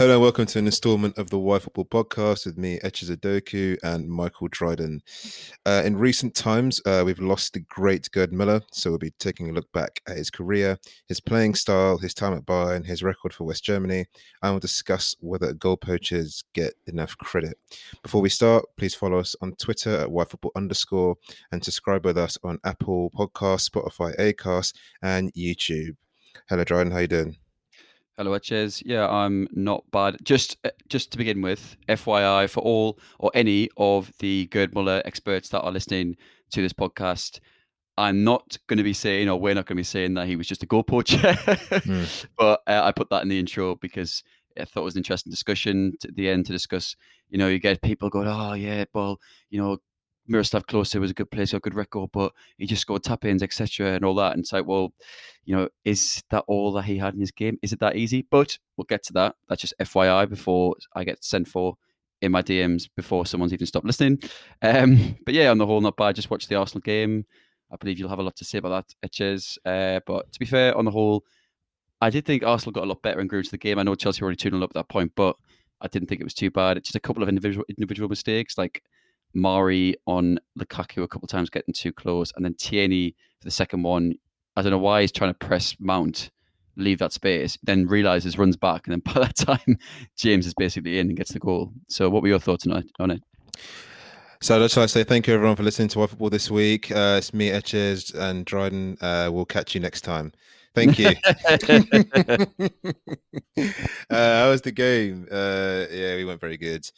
Hello and welcome to an installment of the Why Football podcast with me, Etches and Michael Dryden. Uh, in recent times, uh, we've lost the great Gerd Muller, so we'll be taking a look back at his career, his playing style, his time at Bayern, his record for West Germany, and we'll discuss whether goal poachers get enough credit. Before we start, please follow us on Twitter at YFootball underscore and subscribe with us on Apple Podcasts, Spotify, Acast, and YouTube. Hello, Dryden. How you doing? Hello, Etches. Yeah, I'm not bad. Just uh, just to begin with, FYI for all or any of the Gerd Muller experts that are listening to this podcast, I'm not going to be saying, or we're not going to be saying that he was just a goal poacher. mm. But uh, I put that in the intro because I thought it was an interesting discussion at the end to discuss. You know, you get people going, "Oh yeah, well, you know, Miroslav Klose was a good player, a good record, but he just scored tap ins, etc., and all that. And it's like, well, you know, is that all that he had in his game? Is it that easy? But we'll get to that. That's just FYI before I get sent for in my DMs before someone's even stopped listening. Um, but yeah, on the whole, not bad. Just watch the Arsenal game. I believe you'll have a lot to say about that, Etches. Uh, but to be fair, on the whole, I did think Arsenal got a lot better and grew into the game. I know Chelsea were already 2 0 up at that point, but I didn't think it was too bad. It's just a couple of individual individual mistakes, like Mari on Lukaku a couple of times getting too close, and then Tierney for the second one. I don't know why he's trying to press Mount, leave that space, then realizes runs back, and then by that time James is basically in and gets the goal. So, what were your thoughts on it? On it? So let's I say thank you everyone for listening to our football this week. Uh, it's me, Etches, and Dryden. Uh, we'll catch you next time. Thank you. uh, how was the game? Uh, yeah, we went very good.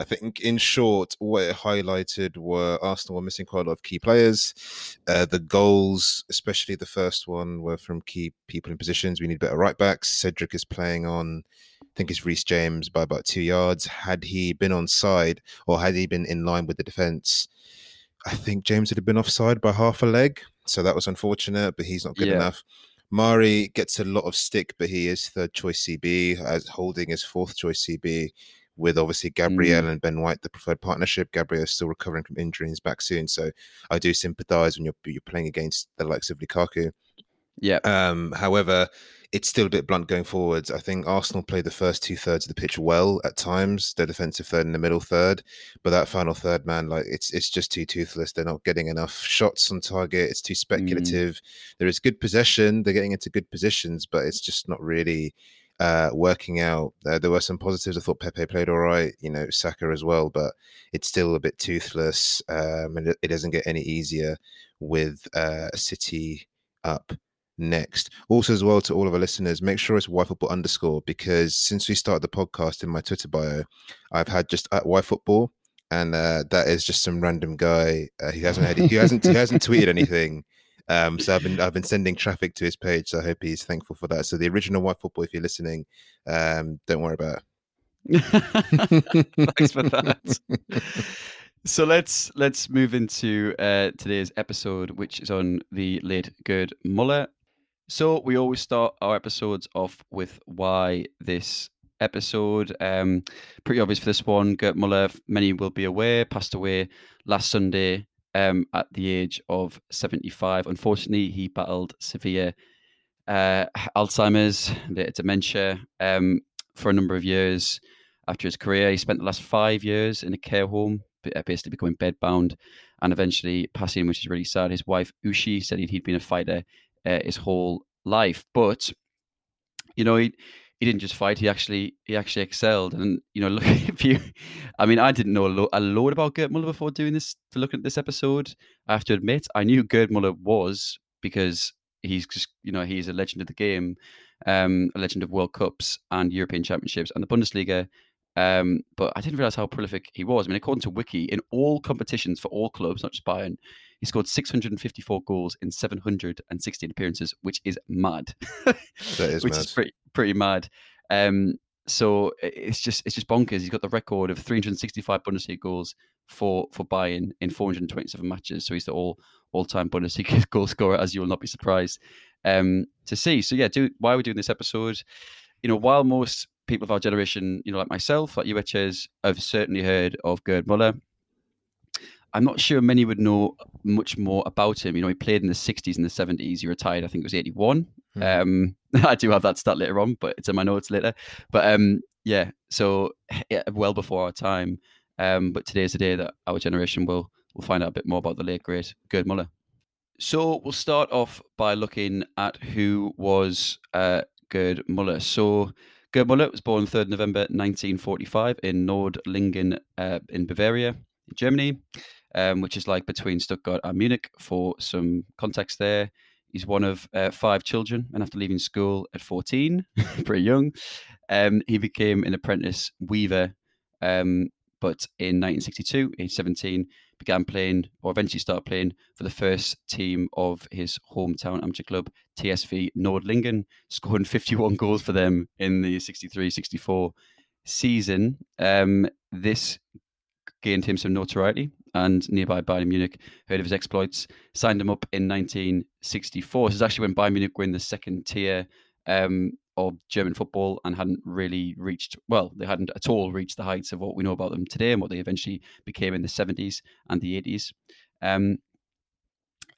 I think, in short, what it highlighted were Arsenal were missing quite a lot of key players. Uh, the goals, especially the first one, were from key people in positions. We need better right backs. Cedric is playing on, I think it's Reece James by about two yards. Had he been on side or had he been in line with the defence, I think James would have been offside by half a leg. So that was unfortunate, but he's not good yeah. enough. Mari gets a lot of stick, but he is third choice CB, as holding his fourth choice CB with obviously Gabriel mm. and Ben White, the preferred partnership. Gabriel is still recovering from injury and is back soon. So I do sympathise when you're you're playing against the likes of Lukaku. Yeah. Um, however, it's still a bit blunt going forwards. I think Arsenal played the first two thirds of the pitch well at times, their defensive third and the middle third, but that final third, man, like it's it's just too toothless. They're not getting enough shots on target. It's too mm. speculative. Mm. There is good possession. They're getting into good positions, but it's just not really uh, working out. Uh, there were some positives. I thought Pepe played all right, you know, Saka as well, but it's still a bit toothless, um, and it, doesn't get any easier with uh, City up next. Also, as well to all of our listeners, make sure it's YFootball underscore because since we started the podcast in my Twitter bio, I've had just at YFootball, and uh, that is just some random guy. Uh, he hasn't had, he hasn't he hasn't tweeted anything. Um, so I've been I've been sending traffic to his page. So I hope he's thankful for that. So the original White Football, if you're listening, um, don't worry about it. Thanks for that. so let's let's move into uh, today's episode, which is on the late Gerd Muller. So we always start our episodes off with why this episode. Um, pretty obvious for this one. Gerd Muller, many will be aware, passed away last Sunday um, at the age of 75. Unfortunately, he battled severe uh, Alzheimer's, dementia, um, for a number of years after his career. He spent the last five years in a care home, uh, basically becoming bedbound and eventually passing, which is really sad. His wife, Uschi, said he'd been a fighter uh, his whole life. But, you know, he, he didn't just fight; he actually he actually excelled. And you know, look if you, I mean, I didn't know a, lo- a lot about Gerd Muller before doing this. For looking at this episode, I have to admit, I knew Gerd Muller was because he's just you know he's a legend of the game, um, a legend of World Cups and European Championships and the Bundesliga. Um, but I didn't realize how prolific he was. I mean, according to Wiki, in all competitions for all clubs, not just Bayern, he scored 654 goals in 716 appearances, which is mad. that is which mad. is pretty pretty mad. Um, so it's just it's just bonkers. He's got the record of 365 Bundesliga goals for for Bayern in 427 matches. So he's the all all time Bundesliga goal scorer, as you will not be surprised um, to see. So yeah, do why are we doing this episode? You know, while most people of our generation, you know, like myself, like you, have certainly heard of Gerd Muller. I'm not sure many would know much more about him. You know, he played in the 60s and the 70s. He retired, I think it was 81. Mm. Um, I do have that stat later on, but it's in my notes later. But um, yeah, so yeah, well before our time. Um, but today is the day that our generation will will find out a bit more about the late great Gerd Muller. So we'll start off by looking at who was uh, Gerd Muller. So Gerd Muller was born 3rd November 1945 in Nordlingen uh, in Bavaria, Germany, um, which is like between Stuttgart and Munich. For some context there, he's one of uh, five children, and after leaving school at 14, pretty young, um, he became an apprentice weaver. Um, but in 1962, age 17, began playing or eventually started playing for the first team of his hometown amateur club, TSV Nordlingen, scoring 51 goals for them in the 63 64 season. Um, this gained him some notoriety, and nearby Bayern Munich heard of his exploits, signed him up in 1964. This is actually when Bayern Munich were in the second tier um, of German football and hadn't really reached, well, they hadn't at all reached the heights of what we know about them today and what they eventually became in the 70s and the 80s. Um,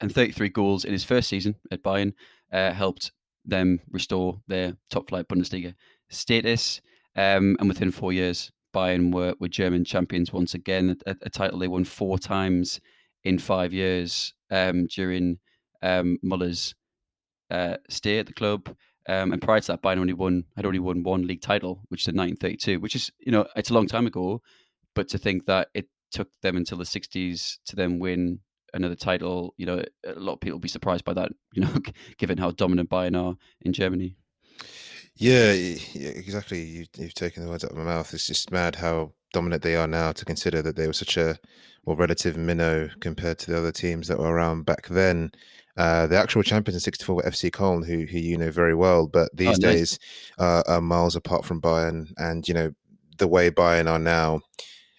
and 33 goals in his first season at Bayern uh, helped them restore their top flight Bundesliga status. Um, and within four years, Bayern were, were German champions once again, a, a title they won four times in five years um, during um, Muller's uh, stay at the club. Um, and prior to that, Bayern only won had only won one league title, which is in 1932, which is you know it's a long time ago, but to think that it took them until the 60s to then win another title, you know, a lot of people will be surprised by that, you know, given how dominant Bayern are in Germany. Yeah, yeah exactly. You, you've taken the words out of my mouth. It's just mad how dominant they are now to consider that they were such a well relative minnow compared to the other teams that were around back then. Uh, the actual champions in 64 were FC Köln, who, who you know very well, but oh, these oh, nice. days uh, are miles apart from Bayern. And, you know, the way Bayern are now,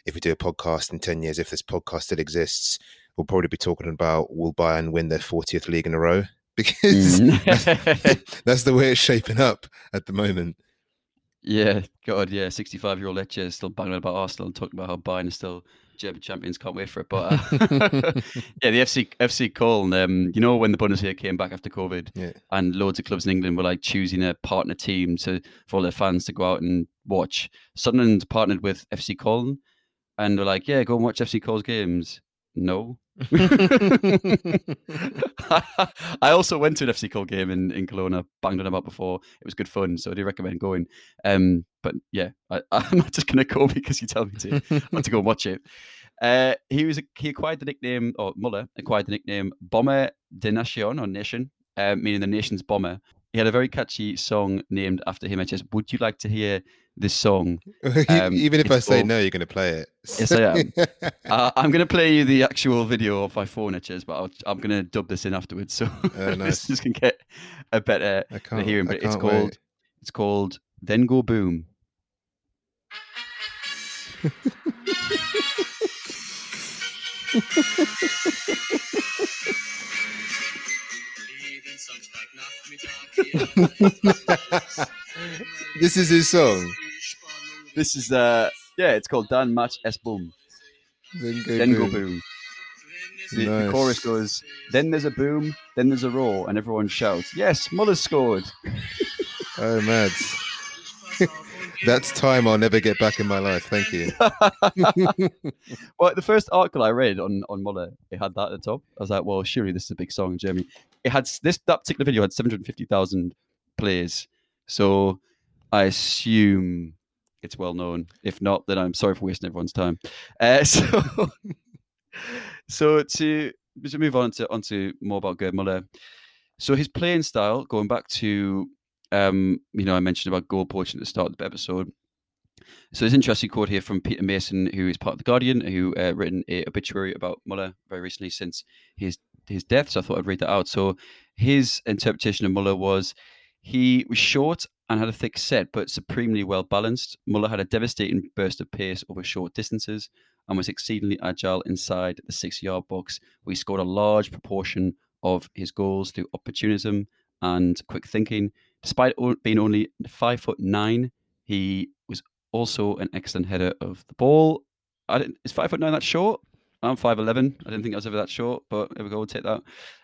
if we do a podcast in 10 years, if this podcast still exists, we'll probably be talking about will Bayern win their 40th league in a row? Because mm. that's the way it's shaping up at the moment. Yeah, God, yeah, 65 year old Lecce is still banging about Arsenal and talking about how Bayern is still German champions. Can't wait for it. But uh, yeah, the FC FC Köln. Um, you know when the Bundesliga came back after COVID, yeah. and loads of clubs in England were like choosing a partner team to for all their fans to go out and watch. Sunderland partnered with FC Köln, and they're like, "Yeah, go and watch FC Köln's games." No. I also went to an FC Köln game in, in Cologne, banged on about before. It was good fun, so I do recommend going. Um, but yeah, I, am not just going to go because you tell me to. I want to go and watch it. Uh, he was he acquired the nickname, or Muller acquired the nickname Bomber der Nation or Nation, uh, meaning the nation's bomber. He had a very catchy song named after him. I just, would you like to hear this song? Um, Even if I say no, you're going to play it. Yes, I am. uh, I'm going to play you the actual video of my phone, Etches, but i am going to dub this in afterwards, so oh, nice. this can get a better hearing. But it's called wait. it's called "Then Go Boom." This is his song. This is uh yeah, it's called Dann macht es bumm. Then go, then boom. Go boom. The, nice. the, chorus goes, then there's a boom, then there's a roar, and everyone shouts, Yes, Muller scored. Oh, mad. That's time I'll never get back in my life. Thank you. well, the first article I read on on Muller, it had that at the top. I was like, well, surely this is a big song in Germany. It had this that particular video had seven hundred fifty thousand plays, so I assume it's well known. If not, then I'm sorry for wasting everyone's time. Uh, so, so to to move on to onto more about Gerd Muller. So his playing style, going back to um, you know, I mentioned about goal poaching at the start of the episode. So there's an interesting quote here from Peter Mason, who is part of the Guardian, who uh, written a obituary about Muller very recently since his his death. So I thought I'd read that out. So his interpretation of Muller was he was short and had a thick set, but supremely well balanced. Muller had a devastating burst of pace over short distances and was exceedingly agile inside the six yard box, where he scored a large proportion of his goals through opportunism and quick thinking. Despite being only five foot nine, he was also an excellent header of the ball. Is five foot nine that short? I'm five eleven. I didn't think I was ever that short, but there we go. We'll take that.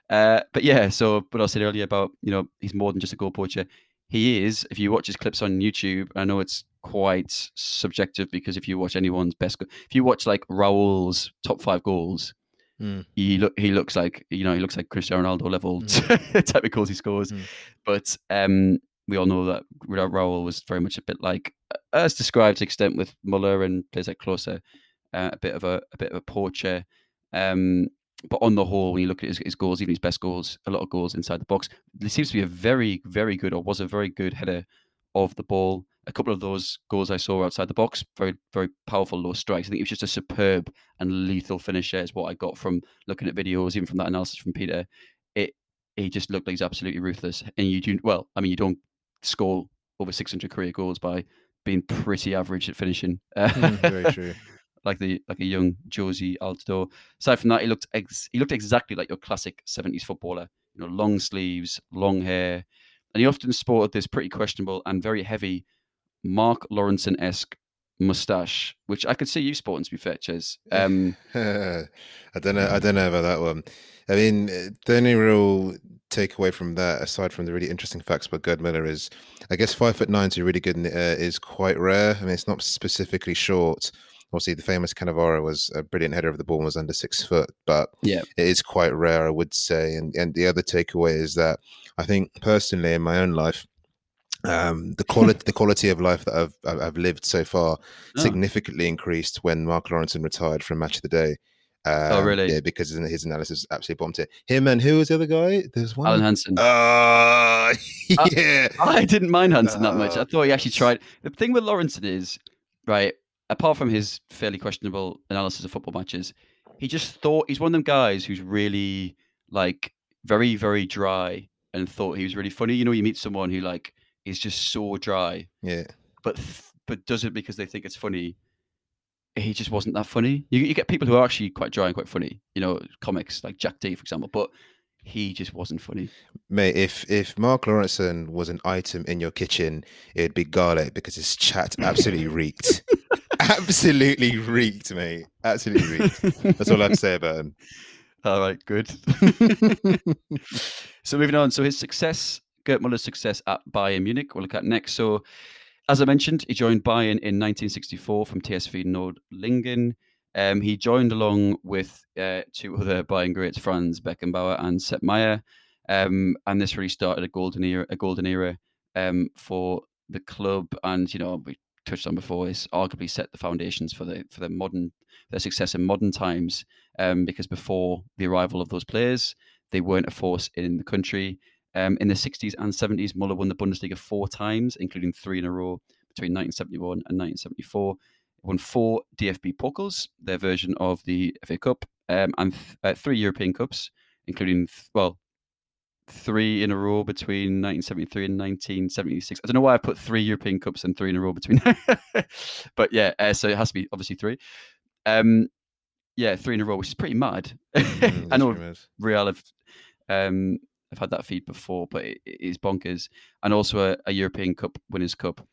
Uh, but yeah, so what I said earlier about you know he's more than just a goal poacher. He is. If you watch his clips on YouTube, I know it's quite subjective because if you watch anyone's best, if you watch like Raul's top five goals, mm. he look he looks like you know he looks like Cristiano Ronaldo level mm. type of goals he scores. Mm. But um, we all know that Raul was very much a bit like, as described to extent with Muller and players like Klose, uh, a bit of a a bit of a poacher. Um, but on the whole, when you look at his, his, goals, even his best goals, a lot of goals inside the box, there seems to be a very, very good, or was a very good header of the ball. A couple of those goals I saw outside the box, very, very powerful low strikes. I think it was just a superb and lethal finisher, is what I got from looking at videos, even from that analysis from Peter. It he just looked like he's absolutely ruthless. And you do well. I mean, you don't score over 600 career goals by being pretty average at finishing. Mm, very true like the like a young Jozy Altidore. Aside from that, he looked ex- he looked exactly like your classic seventies footballer. You know, long sleeves, long hair, and he often sported this pretty questionable and very heavy Mark Lawrenson esque mustache, which I could see you sporting. To be fair, Ches. Um, I don't know. I don't know about that one. I mean, the only real takeaway from that, aside from the really interesting facts about Gerd Muller, is I guess five foot nine to really good in the air is quite rare. I mean, it's not specifically short obviously the famous Cannavaro was a brilliant header of the ball and was under six foot, but yeah, it is quite rare, I would say. And and the other takeaway is that I think personally in my own life, um, the quality the quality of life that I've I've lived so far oh. significantly increased when Mark Lawrenson retired from Match of the Day. Oh, um, oh really? Yeah, because his analysis absolutely bombed it. Him and who was the other guy? There's one. Alan Hansen. Uh, yeah. I, I, didn't mind Hansen uh, that much. I thought he actually tried. The thing with Lawrenson is, right, apart from his fairly questionable analysis of football matches, he just thought he's one of them guys who's really like very very dry and thought he was really funny. You know, you meet someone who like is just so dry, yeah, but but does it because they think it's funny. He just wasn't that funny. You, you get people who are actually quite dry and quite funny. You know, comics like Jack Dee, for example, but he just wasn't funny. Mate, if if Mark Lawrenson was an item in your kitchen, it'd be garlic because his chat absolutely reeked. absolutely reeked, mate. Absolutely reeked. That's all I have to say about him. All right, good. so moving on. So his success, Gerd Muller's success at Bayern Munich, we'll look at next. So as I mentioned, he joined Bayern in 1964 from TSV Nordlingen. Um, he joined along with uh, two other Bayern greats, Franz Beckenbauer and Sepp Maier. Um, and this really started a golden era, a golden era um, for the club. And you know, we touched on before, is arguably set the foundations for the for the modern their success in modern times. Um, because before the arrival of those players, they weren't a force in the country. Um, in the 60s and 70s, Muller won the Bundesliga four times, including three in a row between 1971 and 1974. He won four DFB Pokals, their version of the FA Cup, um, and th- uh, three European Cups, including, th- well, three in a row between 1973 and 1976. I don't know why I put three European Cups and three in a row between, but yeah, uh, so it has to be obviously three. Um, yeah, three in a row, which is pretty mad. Mm, I know Real have um, have had that feed before, but it, it is bonkers. And also a, a European Cup Winners' Cup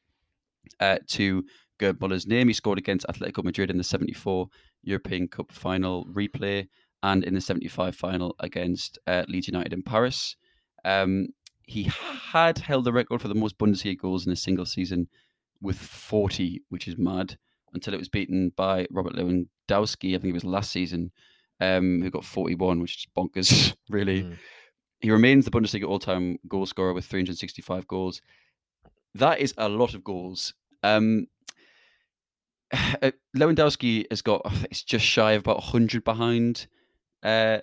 uh, to Gerd Muller's name. He scored against Atletico Madrid in the 74 European Cup final replay and in the 75 final against uh, Leeds United in Paris. Um, he had held the record for the most Bundesliga goals in a single season with 40, which is mad, until it was beaten by Robert Lewandowski. I think it was last season, um, who got 41, which is bonkers, really. Mm. He remains the Bundesliga all time goal scorer with 365 goals. That is a lot of goals. Um, uh, Lewandowski has got, it's just shy of about 100 behind uh,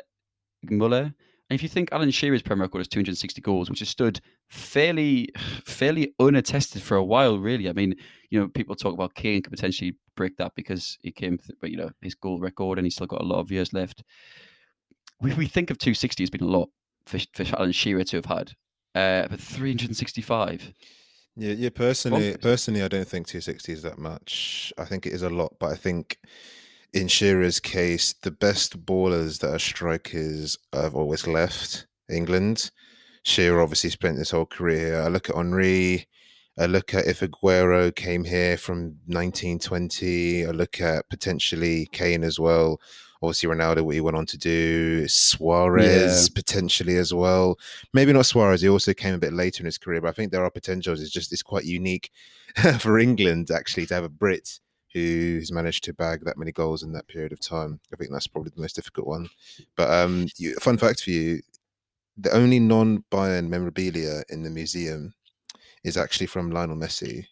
Muller. And if you think Alan Shearer's Premier record is 260 goals, which has stood fairly, fairly unattested for a while, really. I mean, you know, people talk about Kane could potentially break that because he came, but you know, his goal record, and he's still got a lot of years left. We, we think of 260 has been a lot for, for Alan Shearer to have had, uh, but 365. Yeah, yeah. Personally, personally, I don't think 260 is that much. I think it is a lot, but I think in Shearer's case, the best ballers that are strikers have always left England. Shearer obviously spent his whole career. I look at Henry. I look at if Aguero came here from 1920. I look at potentially Kane as well. Obviously, Ronaldo, what he went on to do. Suarez Yeah. potentially as well. Maybe not Suarez. He also came a bit later in his career, but I think there are potentials. It's just it's quite unique for England actually to have a Brit who's managed to bag that many goals in that period of time. I think that's probably the most difficult one. But um, you, fun fact for you: the only non-Bayern memorabilia in the museum is actually from Lionel Messi,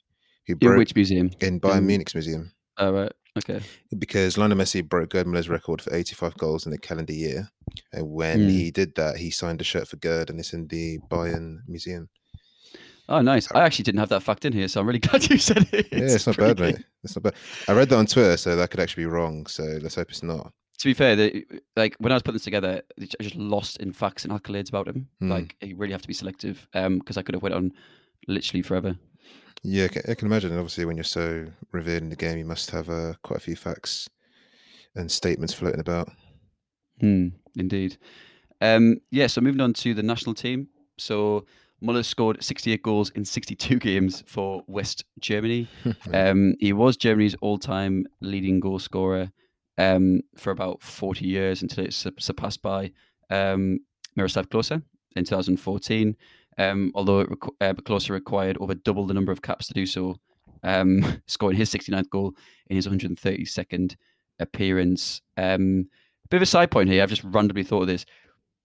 who In broke which museum? in Bayern in- Munich's museum Oh, right. Okay. because Lionel Messi broke Gerd Muller's record for 85 goals in a calendar year. And when Mm. he did that, he signed a shirt for Gerd, and it's in the Bayern Museum. Oh, nice. I actually didn't have that fact in here, so I'm really glad you said it. yeah, it's not bad, mate. It's not bad. I read that on Twitter, so that could actually be wrong. So let's hope it's not. To be fair, the, like when I was putting this together, I just lost in facts and accolades about him. Hmm. Like you really have to be selective, um, because I could have went on literally forever. Yeah, I can, I can imagine. and Obviously, when you're so revered in the game, you must have uh, quite a few facts and statements floating about. Hmm, indeed. Um, yeah, so moving on to the national team. So Muller scored 68 goals in 62 games for West Germany. Um, he was Germany's all-time leading goal scorer um, for about 40 years until it's sur- surpassed by um, Miroslav Klose in 2014. Um, although it requ- uh, Klose required over double the number of caps to do so, um, scoring his 69th goal in his 132nd appearance. Um, bit of a side point here. I've just randomly thought of this.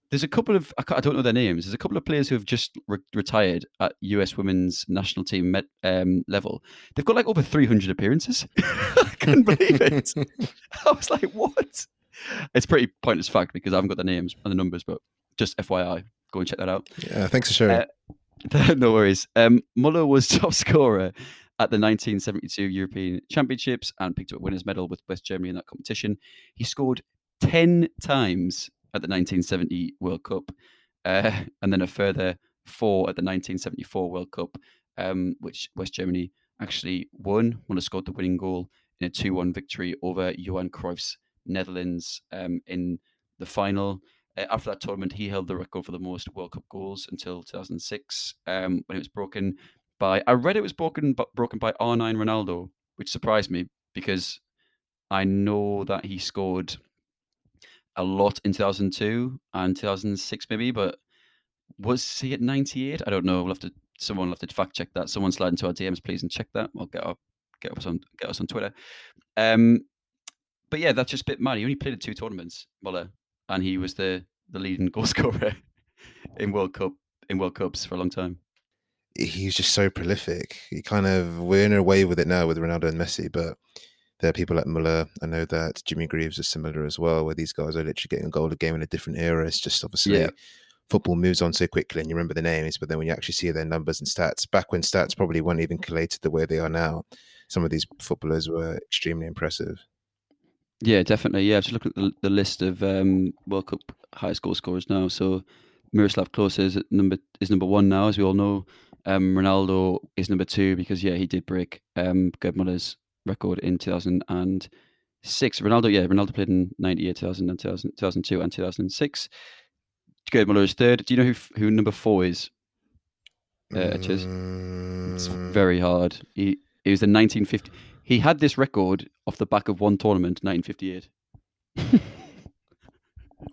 There's a couple of I, don't know their names. There's a couple of players who have just re- retired at US Women's National Team met, um, level. They've got like over 300 appearances. I couldn't believe it. I was like, what? It's pretty pointless fact because I haven't got the names and the numbers, but just FYI, go and check that out. yeah, thanks for sharing. Uh, no worries. Um, Muller was top scorer at the 1972 European Championships and picked up a winner's medal with West Germany in that competition. He scored 10 times at the 1970 World Cup uh, and then a further four at the 1974 World Cup, um, which West Germany actually won. Muller scored the winning goal in a 2 1 victory over Johan Cruyff's Netherlands um, in the final. Uh, after that tournament, he held the record for the most World Cup goals until 2006, um, when it was broken by. I read it was broken, but broken by R9 Ronaldo, which surprised me because I know that he scored a lot in 2002 and 2006, maybe, but was he at 98? I don't know. We'll have to. Someone will have to fact check that. Someone slide into our DMs, please, and check that. I'll get up, get us on, get us on Twitter. Um, but yeah, that's just a bit mad. He only played in two tournaments, Muller, and he was the the leading goal scorer in World Cup in World Cups for a long time. he's just so prolific. He kind of we're in a way with it now with Ronaldo and Messi, but there are people like Muller. I know that Jimmy Greaves is similar as well, where these guys are literally getting a goal a game in a different era. It's just obviously Yeah. football moves on so quickly and you remember the names, but then when you actually see their numbers and stats, back when stats probably weren't even collated the way they are now, some of these footballers were extremely impressive. Yeah, definitely. Yeah, just look at the, the list of um, World Cup highest goal scorers now. So Miroslav Klose is at number is number one now, as we all know. Um, Ronaldo is number two because yeah, he did break um, Gerd Muller's record in 2006. Ronaldo, yeah, Ronaldo played in 98, 2000, and 2000, 2002, and 2006. Gerd Muller is third. Do you know who who number four is? Uh, cheers. It's Mm, very hard. He it was the 1950. He had this record off the back of one tournament, 1958.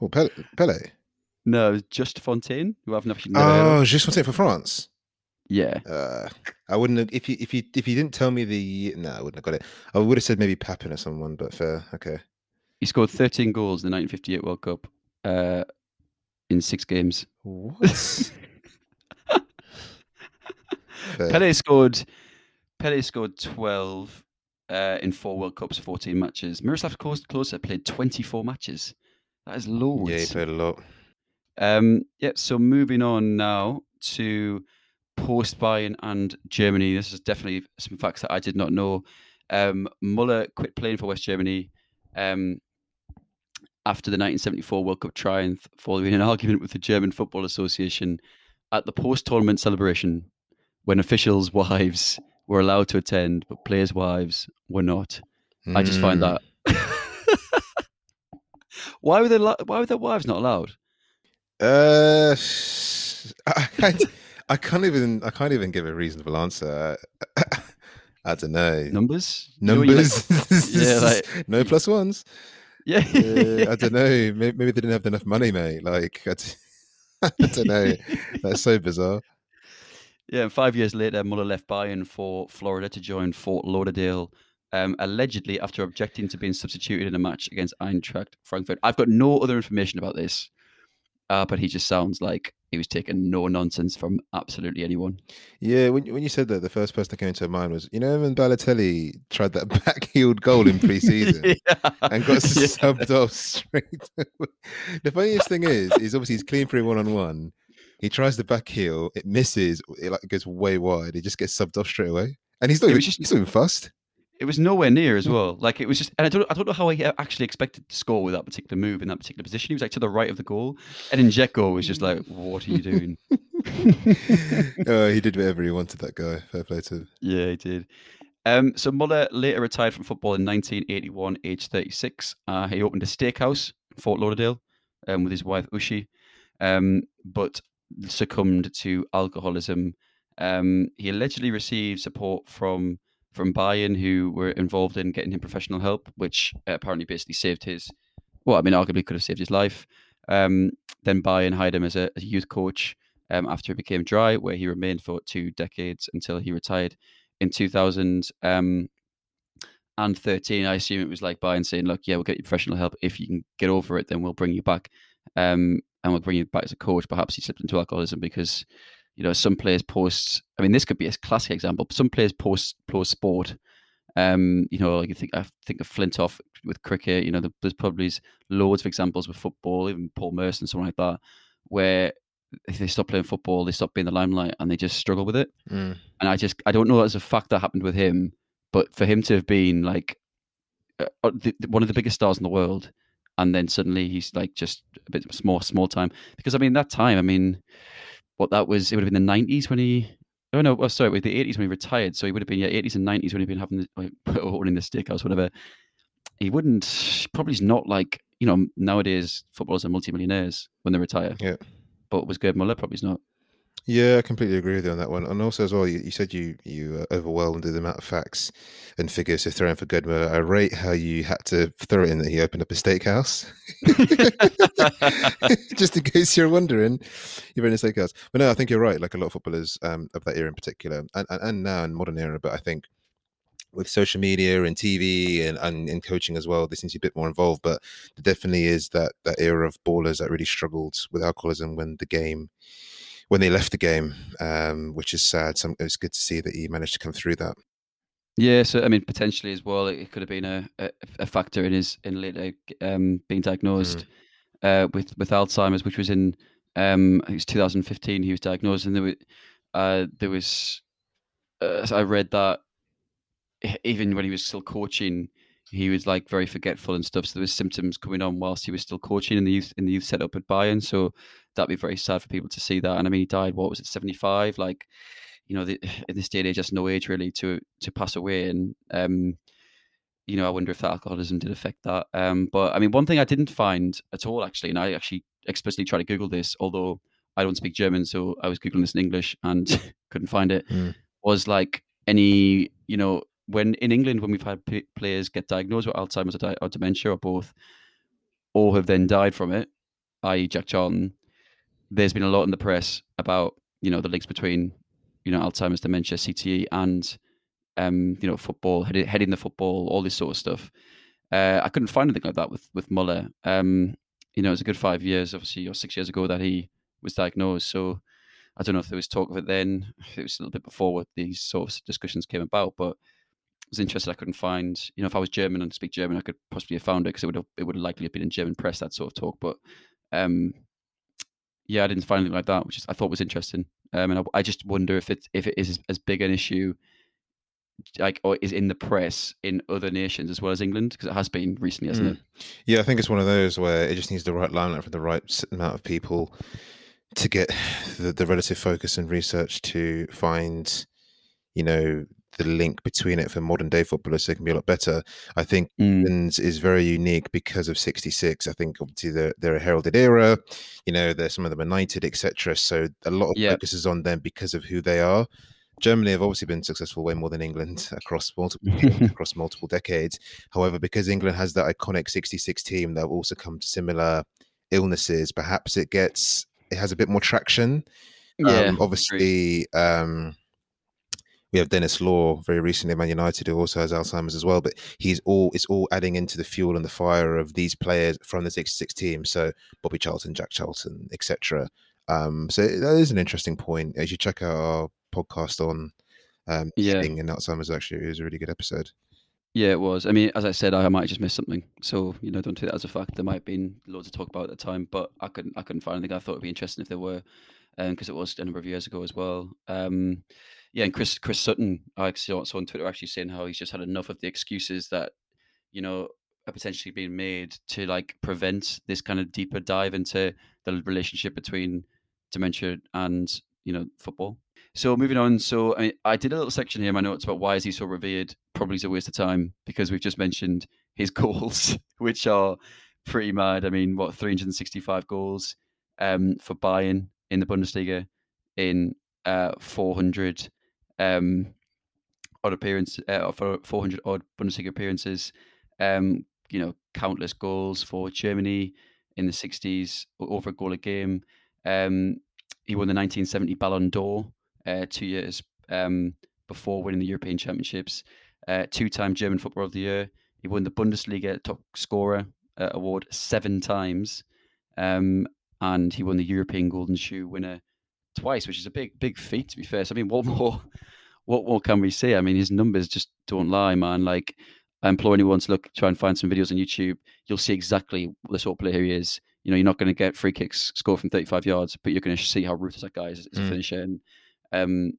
oh, Pele. Pele. No, it was just Fontaine, who I've never. Oh, just Fontaine for France. Yeah, Uh, I wouldn't have if you if you if you didn't tell me the no, I wouldn't have got it. I would have said maybe Papin or someone, but fair. Okay. he scored 13 goals in the 1958 World Cup uh, in six games. What? Pele scored. Pele scored 12 uh, in four World Cups, 14 matches. Miroslav Klose Klose played 24 matches. That is loads. Yeah, he played a lot. Um, yeah, so moving on now to post Bayern and Germany. This is definitely some facts that I did not know. Um, Muller quit playing for West Germany um, after the 1974 World Cup triumph, following an argument with the German Football Association at the post tournament celebration when officials' wives were allowed to attend, but players' wives were not. I just find Mm. that. why were they? Why were their wives not allowed? Uh, I, I, can't even. I can't even give a reasonable answer. I don't know. Numbers. Numbers. You know, like, yeah, like no plus ones. Yeah. uh, I don't know. Maybe, maybe, they didn't have enough money, mate. Like I d- I don't know. That's so bizarre. Yeah, and five years later, Muller left Bayern for Florida to join Fort Lauderdale, um, allegedly after objecting to being substituted in a match against Eintracht Frankfurt. I've got no other information about this, uh, but he just sounds like he was taking no nonsense from absolutely anyone. Yeah, when when you said that, the first person that came to mind was you know when Balotelli tried that back-heeled goal in pre-season yeah. and got Yeah. subbed off straight. away. the funniest thing is, is obviously he's clean through one-on-one. He tries the back heel, it misses, it like goes way wide. He just gets subbed off straight away, and he's not even, just- he's not even fussed. It was nowhere near as well. Like it was just, and I don't, I don't know how he actually expected to score with that particular move in that particular position. He was like to the right of the goal, and Injeko was just like, "What are you doing?" oh, he did whatever he wanted. That guy, fair play to him. Yeah, he did. Um, so Muller later retired from football in 1981, age 36. Uh, he opened a steakhouse in Fort Lauderdale um, with his wife Uschi, um, but succumbed to alcoholism. Um, he allegedly received support from from Bayern, who were involved in getting him professional help, which uh, apparently basically saved his. Well, I mean, arguably could have saved his life. Um, then Bayern hired him as a, a youth coach um, after he became dry, where he remained for two decades until he retired in 2000 um, and 13. I assume it was like Bayern saying, "Look, yeah, we'll get you professional help. If you can get over it, then we'll bring you back, um, and we'll bring you back as a coach." Perhaps he slipped into alcoholism because, you know, some players post. I mean, this could be a classic example. Some players post post sport. Um, you know, like you think I think of Flintoff with cricket. You know, there's probably loads of examples with football, even Paul Merson, something like that, where if they stop playing football, they stop being the limelight, and they just struggle with it. Mm. And I just I don't know as a fact that happened with him, but for him to have been like uh, uh, the- one of the biggest stars in the world, and then suddenly he's like just a bit small small time because I mean that time I mean what that was it would have been the nineties when he oh no oh, sorry it was the eighties when he retired so he would have been yeah eighties and nineties when he'd been having the, like, owning the steakhouse whatever. He wouldn't probably not like you know nowadays footballers are multimillionaires when they retire. Yeah. but was Gerd Muller probably not Yeah, I completely agree with you on that one. And also, as well, you, you said you you uh, overwhelmed with the amount of facts and figures to throw in for Gerd Muller. I rate how you had to throw it in that he opened up a steakhouse, just in case you're wondering. You're in a steakhouse, but no, I think you're right. Like a lot of footballers um, of that era in particular, and, and and now in modern era, but I think with social media and TV and, and in coaching as well, they seem to be a bit more involved. But there definitely is that that era of ballers that really struggled with alcoholism when the game when they left the game, um, which is sad. So it's good to see that he managed to come through that. Yeah, so I mean, potentially as well, it could have been a, a, a factor in his in later um, being diagnosed uh, with with Alzheimer's, which was in um, I think it was 2015. He was diagnosed, and there was uh, there was uh, I read that even when he was still coaching, he was like very forgetful and stuff. So there was symptoms coming on whilst he was still coaching in the youth in the youth setup at Bayern. So that'd be very sad for people to see that. And I mean, he died. What was it, 75? Like you know, the, in this day and age, that's no age really to to pass away. And um, you know, I wonder if that alcoholism did affect that. Um, but I mean, one thing I didn't find at all actually, and I actually explicitly tried to Google this, although I don't speak German, so I was googling this in English and couldn't find it. Mm. Was like any, you know, when in England when we've had p- players get diagnosed with Alzheimer's or, di- or dementia or both, or have then died from it, i.e. Jack Charlton, there's been a lot in the press about you know the links between you know Alzheimer's, dementia, CTE, and um, you know football, head, heading the football, all this sort of stuff. Uh, I couldn't find anything like that with with Muller. Um, you know, it was a good five years, obviously, or six years ago that he was diagnosed. So I don't know if there was talk of it then. It was a little bit before what these sort of discussions came about, but I was interested. I couldn't find, you know, if I was German and speak German, I could possibly have found it because it would have it would likely have been in German press that sort of talk. But um, yeah, I didn't find anything like that, which is, I thought was interesting. Um, and I, I just wonder if it if it is as big an issue, like or is in the press in other nations as well as England because it has been recently, hasn't Mm. it? Yeah, I think it's one of those where it just needs the right limelight for the right amount of people to get the, the relative focus and research to find, you know, the link between it for modern day footballers so it can be a lot better. I think Mm. is very unique because of 66. I think obviously they're, they're a heralded era, you know, there's some of them are knighted, etc. So a lot of Yeah. focus is on them because of who they are. Germany have obviously been successful way more than England across multiple across multiple decades. However, because England has that iconic 66 team that have also come to similar illnesses, perhaps it gets it has a bit more traction. Yeah. Um, obviously, um, we have Denis Law very recently at Man United who also has Alzheimer's as well, but he's all it's all adding into the fuel and the fire of these players from the 66 team. So Bobby Charlton, Jack Charlton, etc. Um, so that is an interesting point. As you check out our podcast on um, Yeah. and Alzheimer's, actually, it was a really good episode. Yeah, it was. I mean, as I said, I might have just missed something. So you know, don't take that as a fact. There might have been loads to talk about at the time, but I couldn't. I couldn't find anything. I thought it'd be interesting if there were, because it was a number of years ago as well. Um, yeah, and Chris Chris Sutton, I saw, saw on Twitter actually saying how he's just had enough of the excuses that you know are potentially being made to like prevent this kind of deeper dive into the relationship between dementia and you know football. So moving on, so I, I did a little section here in my notes about why is he so revered. Probably is a waste of time because we've just mentioned his goals, which are pretty mad. I mean, what 365 goals um, for Bayern in the Bundesliga in uh, 400 um, odd appearance uh, for 400 odd Bundesliga appearances. Um, you know, countless goals for Germany in the 60s, over a goal a game. Um, he won the 1970 Ballon d'Or uh, two years um, before winning the European Championships. Uh, two-time German Footballer of the Year. He won the Bundesliga top scorer uh, award seven times, um, and he won the European Golden Shoe winner twice, which is a big, big feat. To be fair, so I mean, what more, what more can we see? I mean, his numbers just don't lie, man. Like, I implore anyone to look, try and find some videos on YouTube. You'll see exactly the sort of player he is. You know, you're not going to get free kicks scored from 35 yards, but you're going to see how ruthless that guy is as a Mm. finisher. And um,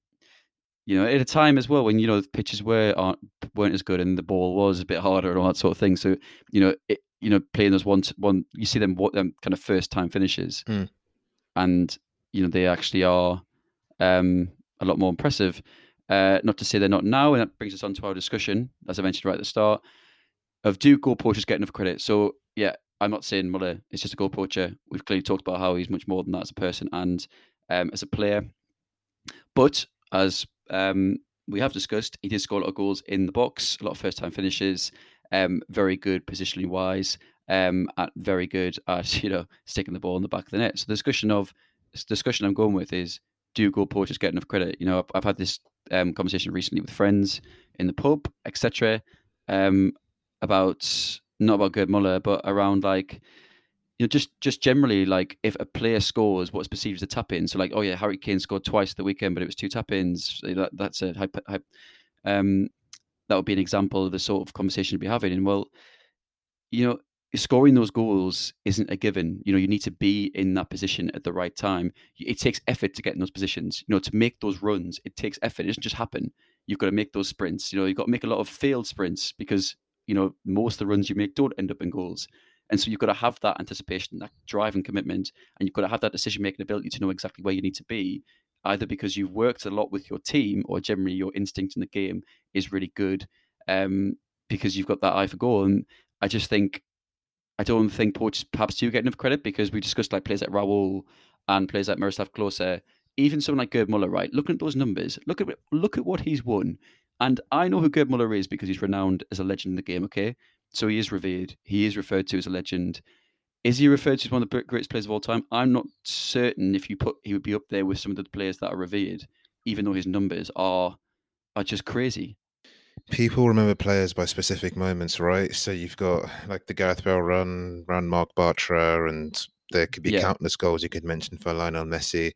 you know, at a time as well when you know the pitches were aren't weren't as good and the ball was a bit harder and all that sort of thing. So you know, it, you know, playing those one one, you see them what them kind of first time finishes, Mm. and you know they actually are um, a lot more impressive. Uh, not to say they're not now, and that brings us on to our discussion, as I mentioned right at the start, of do goal poachers get enough credit? So yeah, I'm not saying Muller is just a goal poacher. We've clearly talked about how he's much more than that as a person and um, as a player. But as um, we have discussed, he did score a lot of goals in the box, a lot of first time finishes, um, very good positionally wise, um, at very good at you know sticking the ball in the back of the net. So the discussion of discussion I'm going with is do goal poachers get enough credit? You know, I've, I've had this um, conversation recently with friends in the pub, etc. Um, about not about Gerd Muller, but around like you know, just just generally like if a player scores what's perceived as a tap in. So like, oh yeah, Harry Kane scored twice the weekend, but it was two tap ins. That, that's a hype, hype, um, that would be an example of the sort of conversation to be having. And well, you know, scoring those goals isn't a given. You know, you need to be in that position at the right time. It takes effort to get in those positions. You know, to make those runs, it takes effort. It doesn't just happen. You've got to make those sprints. You know, you've got to make a lot of failed sprints because you know most of the runs you make don't end up in goals. And so you've got to have that anticipation, that drive and commitment, and you've got to have that decision making ability to know exactly where you need to be, either because you've worked a lot with your team or generally your instinct in the game is really good um, because you've got that eye for goal. And I just think, I don't think poachers perhaps do get enough credit because we discussed like players like Raul and players like Miroslav Klose, even someone like Gerd Muller, right? Look at those numbers. Look at look at what he's won. And I know who Gerd Muller is because he's renowned as a legend in the game, okay? So he is revered. He is referred to as a legend. Is he referred to as one of the greatest players of all time? I'm not certain if you put he would be up there with some of the players that are revered, even though his numbers are are just crazy. People remember players by specific moments, right? So you've got like the Gareth Bale run, run Marc Bartra, and there could be Yeah. countless goals you could mention for Lionel Messi,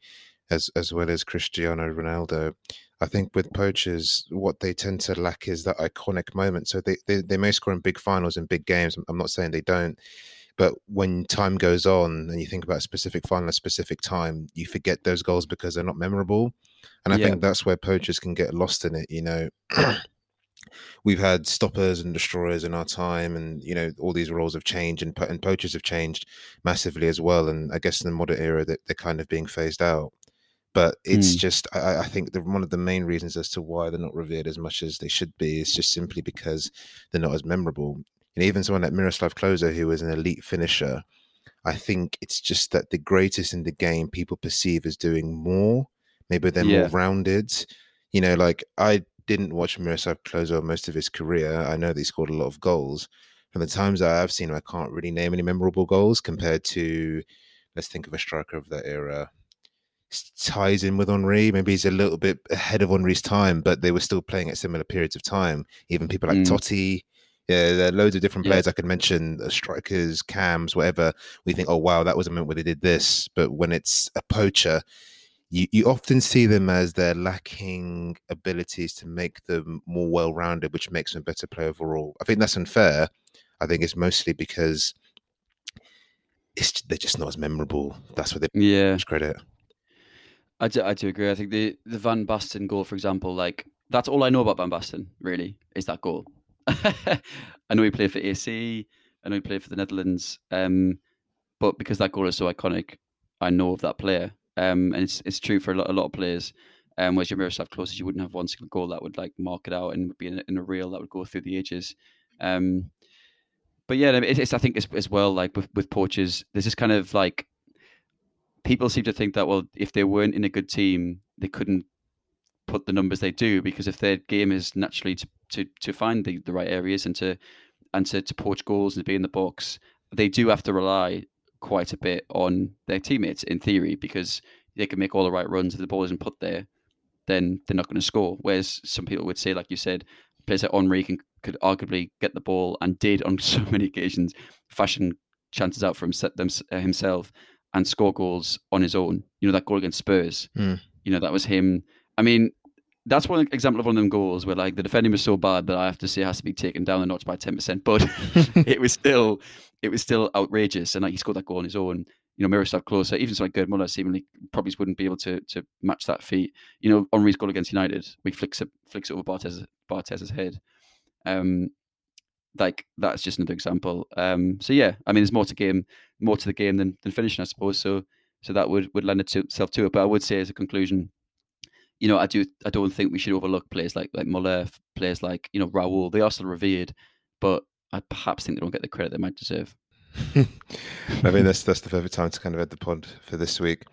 as as well as Cristiano Ronaldo. I think with poachers, what they tend to lack is that iconic moment. So they, they, they may score in big finals and big games. I'm not saying they don't, but when time goes on and you think about a specific final, a specific time, you forget those goals because they're not memorable. And I Yeah. think that's where poachers can get lost in it. You know, we've had stoppers and destroyers in our time, and you know all these roles have changed, and, po- and poachers have changed massively as well. And I guess in the modern era, that they're kind of being phased out. But it's Mm. just, I, I think the, one of the main reasons as to why they're not revered as much as they should be is just simply because they're not as memorable. And even someone like Miroslav Klose, who was an elite finisher, I think it's just that the greatest in the game people perceive as doing more. Maybe they're Yeah. more rounded. You know, like I didn't watch Miroslav Klose most of his career. I know that he scored a lot of goals. From the times that I've seen him, I can't really name any memorable goals compared to, let's think of a striker of that era. Ties in with Henry. Maybe he's a little bit ahead of Henry's time, but they were still playing at similar periods of time. Even people like Mm. Totti. Yeah, there are loads of different Yeah. players I could mention, uh, strikers, cams, whatever. We think, oh wow, that was a moment where they did this. But when it's a poacher, you, you often see them as they're lacking abilities to make them more well rounded, which makes them a better player overall. I think that's unfair. I think it's mostly because it's they're just not as memorable. That's what they Yeah, much credit. I do, I do agree. I think the the Van Basten goal, for example, like that's all I know about Van Basten. Really, is that goal. I know he played for AC. I know he played for the Netherlands. Um, but because that goal is so iconic, I know of that player. Um, and it's it's true for a lot, a lot of players. Um, whereas your mirror Miroslav Klose, you wouldn't have one single goal that would like mark it out and would be in a, in a reel that would go through the ages. Um, but yeah, it's, it's I think as, as well like with with poachers, there's this kind of like people seem to think that well, if they weren't in a good team, they couldn't put the numbers they do because if their game is naturally to to, to find the, the right areas and to and to, to poach goals and to be in the box, they do have to rely quite a bit on their teammates in theory because they can make all the right runs if the ball isn't put there, then they're not going to score. Whereas some people would say, like you said, players like Henry can could arguably get the ball and did on so many occasions fashion chances out for him, them, uh, himself and score goals on his own. You know that goal against Spurs. Mm. You know that was him. I mean, that's one example of one of them goals where like the defending was so bad that I have to say it has to be taken down the notch by ten percent. But it was still it was still outrageous, and like he scored that goal on his own. You know, Miroslav Klose, even so like Gerd Muller seemingly probably wouldn't be able to to match that feat. You know, Henry's goal against United, we flicks it flicks it over Barthez Barthez's head. Um, like that's just another example. Um, so yeah, I mean, there's more to game, more to the game than, than finishing, I suppose. So so that would would lend itself to it. But I would say as a conclusion, you know, I do I don't think we should overlook players like like Muller, players like you know Raul. They are still revered, but I perhaps think they don't get the credit they might deserve. I mean, that's that's the perfect time to kind of end the pod for this week.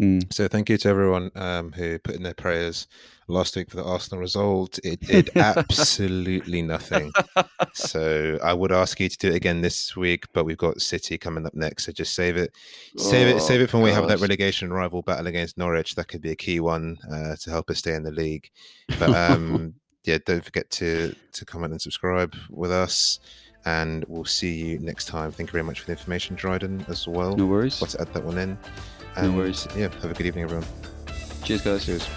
Mm. So thank you to everyone um, who put in their prayers last week for the Arsenal result. It did absolutely nothing. So I would ask you to do it again this week, but we've got City coming up next. So just save it, save it, save it for when we have that relegation rival battle against Norwich. That could be a key one uh, to help us stay in the league. But um, yeah, don't forget to to comment and subscribe with us. And we'll see you next time. Thank you very much for the information, Dryden, as well. No worries. To add that one in. No worries. yeah, have a good evening, everyone. Cheers, guys. Cheers.